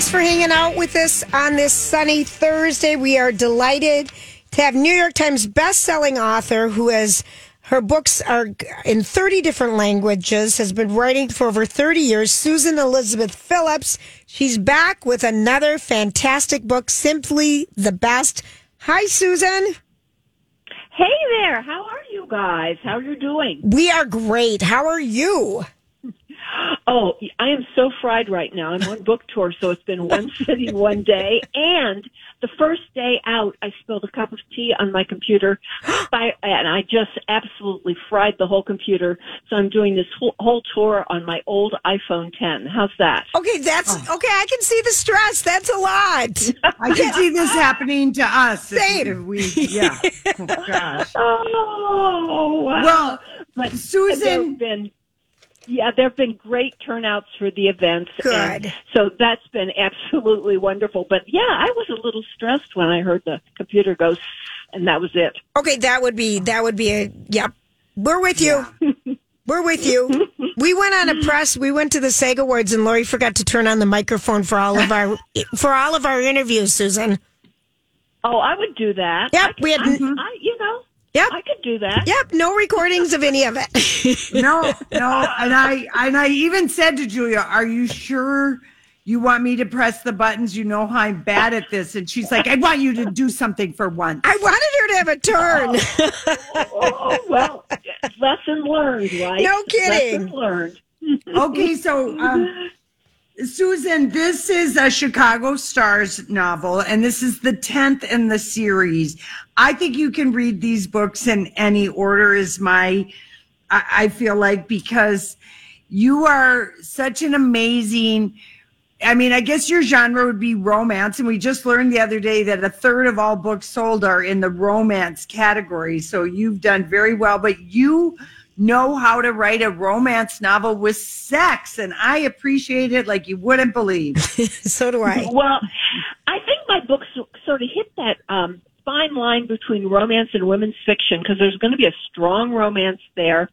Thanks for hanging out with us on this sunny Thursday. We are delighted to have New York Times best-selling author who has her books are in 30 different languages, has been writing for over 30 years. Susan Elizabeth Phillips. She's back with another fantastic book, Simply the Best. Hi, Susan. Hey there. How are you guys? How are you doing? We are great. How are you? Oh, I am so fried right now. I'm on book tour, so it's been one city, one day. And the first day out, I spilled a cup of tea on my computer, by, and I just absolutely fried the whole computer. So I'm doing this whole, whole tour on my old iPhone 10. How's that? Okay, that's oh. okay. I can see the stress. That's a lot. I can see this happening to us. if- Same. If we, yeah. Oh, gosh. Oh, wow. Well, but Susan- there've been yeah, there have been great turnouts for the events. Good. and so that's been absolutely wonderful. But yeah, I was a little stressed when I heard the computer go, and that was it. Okay, that would be that would be a yep. We're with you. We're with you. We went on a press. We went to the SAG Awards, and Lori forgot to turn on the microphone for all of our for all of our interviews. Susan. Oh, I would do that. Yep, I, we had- I, I, you know, Yep. I could do that. Yep. No recordings of any of it. No, no. And I and I even said to Julia, Are you sure you want me to press the buttons? You know how I'm bad at this. And she's like, I want you to do something for once. I wanted her to have a turn. Oh well, lesson learned, right? No kidding. Lesson learned. Okay, so um, Susan, this is a Chicago Stars novel, and this is the 10th in the series. I think you can read these books in any order, is my, I, I feel like, because you are such an amazing. I mean, I guess your genre would be romance. And we just learned the other day that a third of all books sold are in the romance category. So you've done very well, but you know how to write a romance novel with sex. And I appreciate it like you wouldn't believe. so do I. Well, I think my books sort of hit that um, fine line between romance and women's fiction because there's going to be a strong romance there,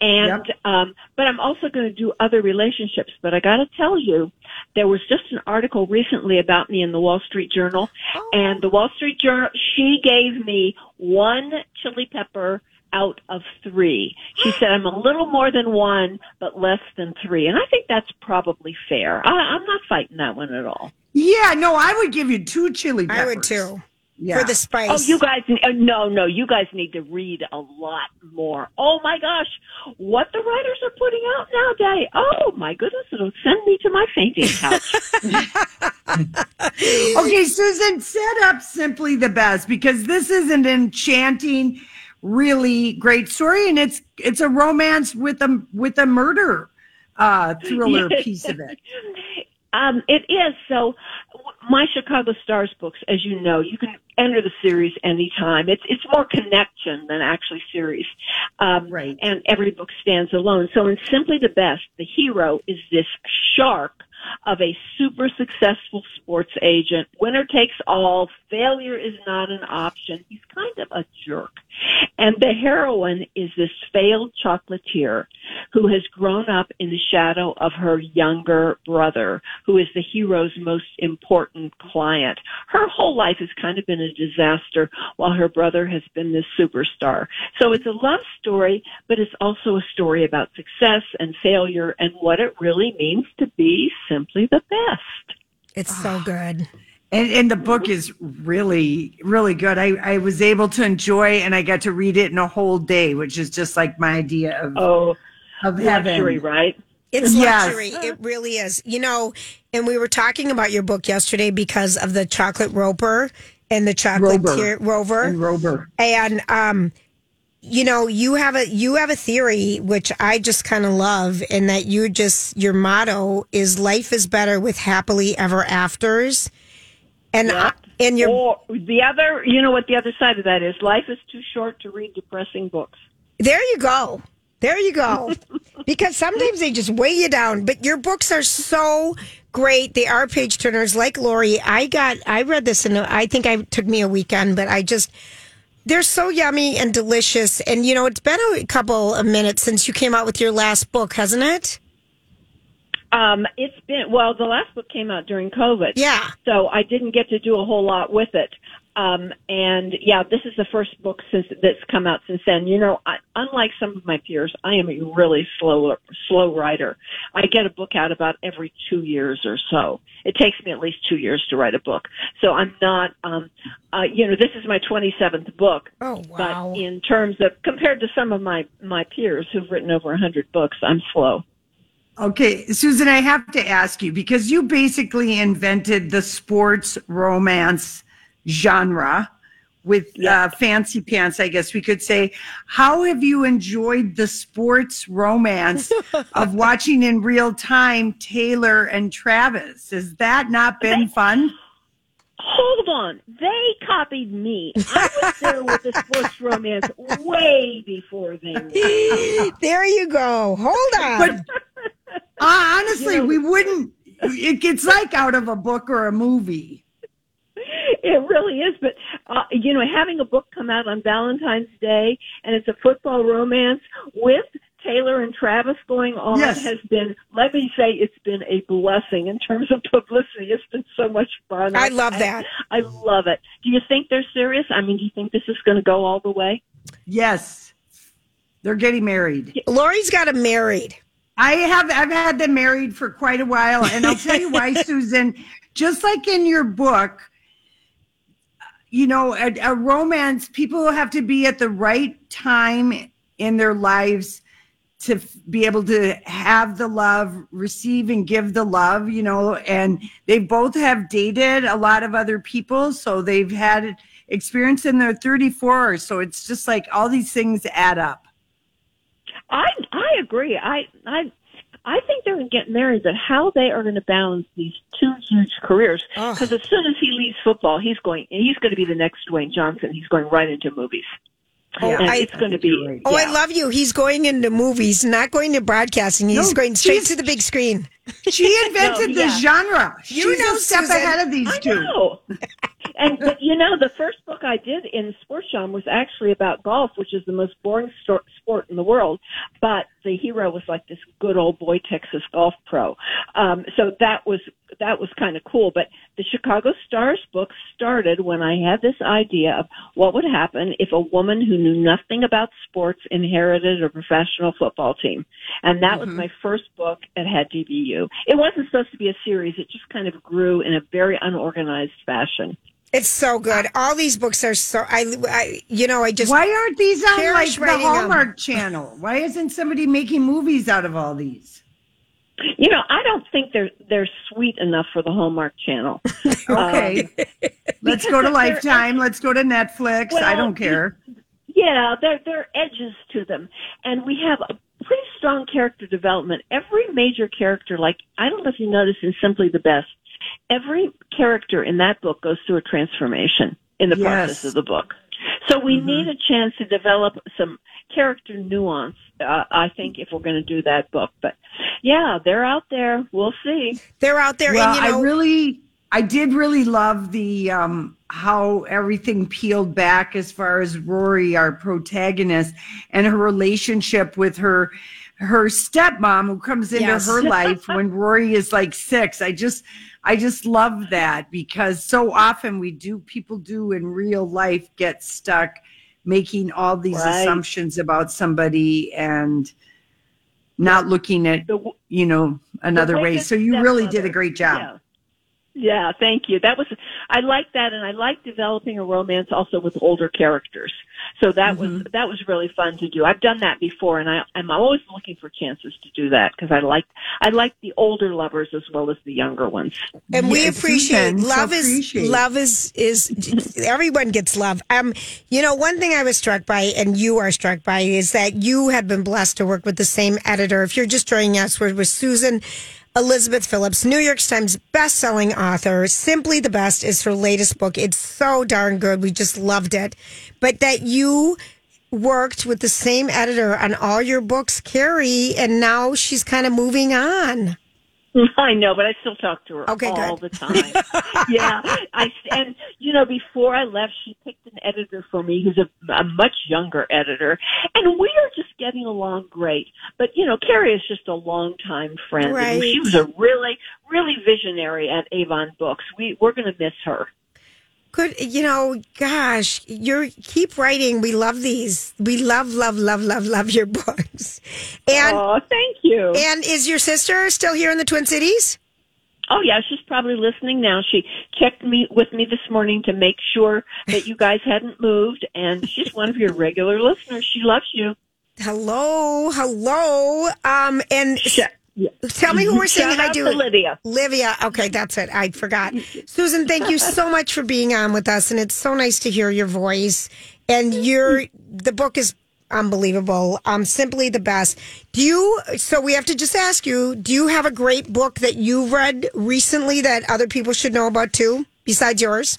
and um, but I'm also going to do other relationships. But I got to tell you, there was just an article recently about me in the Wall Street Journal, and the Wall Street Journal she gave me one chili pepper out of three. She said I'm a little more than one, but less than three, and I think that's probably fair. I, I'm not fighting that one at all. Yeah, no, I would give you two chili peppers. I would too. Yeah. For the spice. Oh, you guys, uh, no, no, you guys need to read a lot more. Oh my gosh, what the writers are putting out nowadays. Oh my goodness, it'll send me to my fainting couch. Okay, Susan, set up simply the best because this is an enchanting, really great story, and it's it's a romance with a with a murder uh, thriller piece of it. Um, it is. So, w- my Chicago Stars books, as you know, you can enter the series anytime. It's it's more connection than actually series. Um, Right. And every book stands alone. So, in Simply the Best, the hero is this shark of a super successful sports agent. Winner takes all. Failure is not an option. He's kind of a jerk. And the heroine is this failed chocolatier who has grown up in the shadow of her younger brother, who is the hero's most important client. Her whole life has kind of been a disaster while her brother has been this superstar. So it's a love story, but it's also a story about success and failure and what it really means to be simply the best. It's so good. And, and the book is really, really good. I, I was able to enjoy and I got to read it in a whole day, which is just like my idea of, Oh, of heaven. luxury, right? It's Yes. luxury. It really is. You know, and we were talking about your book yesterday because of the chocolate roper and the chocolate Rover. tier- rover. And Rover. and um you know you have a you have a theory which i just kind of love and that you just your motto is life is better with happily ever afters. And I- and your Or the other, you know what the other side of that is? Life is too short to read depressing books. there you go. There you go. Because sometimes they just weigh you down. But your books are so great. They are page turners. Like lori i got i read this and i think i took me a weekend but i just they're so yummy and delicious and you know it's been a couple of minutes since you came out with your last book hasn't it Um, it's been well. The last book came out during COVID. Yeah. So I didn't get to do a whole lot with it. Um, and yeah, this is the first book since that's come out since then. You know, I, unlike some of my peers, I am a really slow, slow writer. I get a book out about every two years or so. It takes me at least two years to write a book. So I'm not, um, uh, you know, this is my 27th book. Oh, wow. But in terms of, compared to some of my, my peers who've written over a hundred books, I'm slow. Okay, Susan, I have to ask you because you basically invented the sports romance genre with Yeah. uh, fancy pants, I guess we could say. How have you enjoyed the sports romance of watching in real time Taylor and Travis? Has that not been fun? Hold on. They copied me. I was there with the sports romance way before they were. there you go. Hold on. But uh, honestly, we wouldn't. It, it's like out of a book or a movie. It really is, but uh, you know, having a book come out on Valentine's Day and it's a football romance with Taylor and Travis going on Yes. has been, let me say, it's been a blessing in terms of publicity. It's been so much fun. I love that. I, love it. Do you think they're serious? I mean, do you think this is going to go all the way? Yes, they're getting married. Lori's got him married. I have I've had them married for quite a while, and I'll tell you why, Susan. Just like in your book, you know, a, a romance, people have to be at the right time in their lives to f- be able to have the love, receive and give the love, you know, and they both have dated a lot of other people, so they've had experience in their 34, so it's just like all these things add up. I I agree. I I I think they're going to get married, but how they are going to balance these two huge careers? Because as soon as he leaves football, he's going. He's going to be the next Dwayne Johnson. He's going right into movies. Yeah. I- it's going to be. Oh, I love you. He's going into movies, not going to broadcasting. He's No, going straight to the big screen. She invented No, the yeah. genre. You She's know, step Susan. ahead of these I two. know. and but, you know, the first book I did in sports genre was actually about golf, which is the most boring sto- sport in the world. But the hero was like this good old boy Texas golf pro. Um, so that was that was kind of cool. But the Chicago Stars book started when I had this idea of what would happen if a woman who knew nothing about sports inherited a professional football team. And that was mm-hmm. my first book It Had to Be You. It wasn't supposed to be a series. It just kind of grew in a very unorganized fashion. It's so good. All these books are so. I, I you know, I just. Why aren't these on like the writing 'em. Hallmark channel? Why isn't somebody making movies out of all these? You know, I don't think they're they're sweet enough for the Hallmark Channel. Okay. Um, Let's go to Lifetime. Let's go to Netflix. I don't care. Yeah, there there are edges to them, and we have a pretty strong character development. Every major character, like I don't know if you notice in Simply the Best, every character in that book goes through a transformation in the Yes. process of the book. So we Mm-hmm. need a chance to develop some character nuance. Uh, I think if we're going to do that book, but yeah, they're out there. We'll see. They're out there, Well, and you know, I really, I did really love the um, how everything peeled back as far as Rory, our protagonist, and her relationship with her her stepmom who comes into Yes. her life when Rory is like six. I just I just love that because so often we do people do in real life get stuck making all these Right. assumptions about somebody and not looking at The, you know another The way. So you really did a great job. Yeah. Yeah, thank you. That was I like that, and I like developing a romance also with older characters. So that was Mm-hmm. that was really fun to do. I've done that before, and I, I'm always looking for chances to do that because I like I like the older lovers as well as the younger ones. and we appreciate Susan, so love is appreciate. love is is everyone gets love um you know one thing i was struck by and you are struck by is that you have been blessed to work with the same editor if you're just joining us we're with susan elizabeth phillips new york times best-selling author. Simply the best is her latest book. It's so darn good. We just loved it. But that you worked with the same editor on all your books carrie and now she's kind of moving on I know, but I still talk to her Okay, all good. the time. yeah, I and you know before I left, she picked an editor for me who's a, a much younger editor, and we are just getting along great. But you know, Carrie is just a longtime friend. Right. And she was a really, really visionary at Avon Books. We we're going to miss her. Good, you know, gosh, you're keep writing. We love these. We love, love, love, love, love your books. And oh, thank you. and is your sister still here in the Twin Cities? Oh yeah, she's probably listening now. She checked me with me this morning to make sure that you guys hadn't moved, and she's one of your regular listeners. She loves you. Hello, hello. Um, and Sh- yeah. tell me who we're saying hi to. to Lydia. Livia. Okay, that's it. I forgot. Susan, thank you so much for being on with us, and it's so nice to hear your voice. And your the book is unbelievable. Um, simply the best. Do you? So we have to just ask you: Do you have a great book that you've read recently that other people should know about too, besides yours?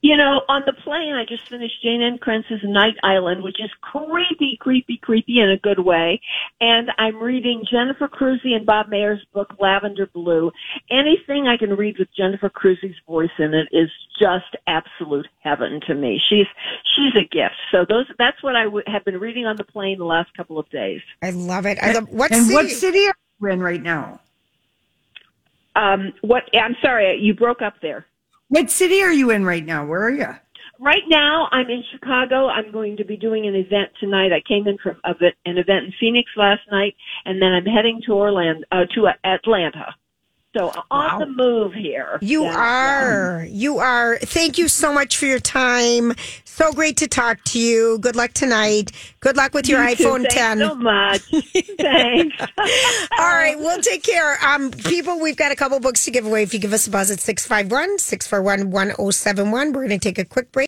You know, on the plane, I just finished Jayne Ann Krentz's Night Island, which is creepy, creepy, creepy in a good way. And I'm reading Jennifer Crusie and Bob Mayer's book, Lavender Blue. Anything I can read with Jennifer Crusie's voice in it is just absolute heaven to me. She's, she's a gift. So those, that's what I w- have been reading on the plane the last couple of days. I love it. I love what and city? what city are you in right now? Um, what, I'm sorry, you broke up there. What city are you in right now? Where are you? Right now, I'm in Chicago. I'm going to be doing an event tonight. I came in from an event in Phoenix last night, and then I'm heading to Orlando, uh, to Atlanta. So on Wow. the move here. You Yeah. are. You are. Thank you so much for your time. So great to talk to you. Good luck tonight. Good luck with your You iPhone Thanks 10. so much. Thanks. All right, we'll take care. Um, people, we've got a couple books to give away. If you give us a buzz at 651 641 1071, we're going to take a quick break.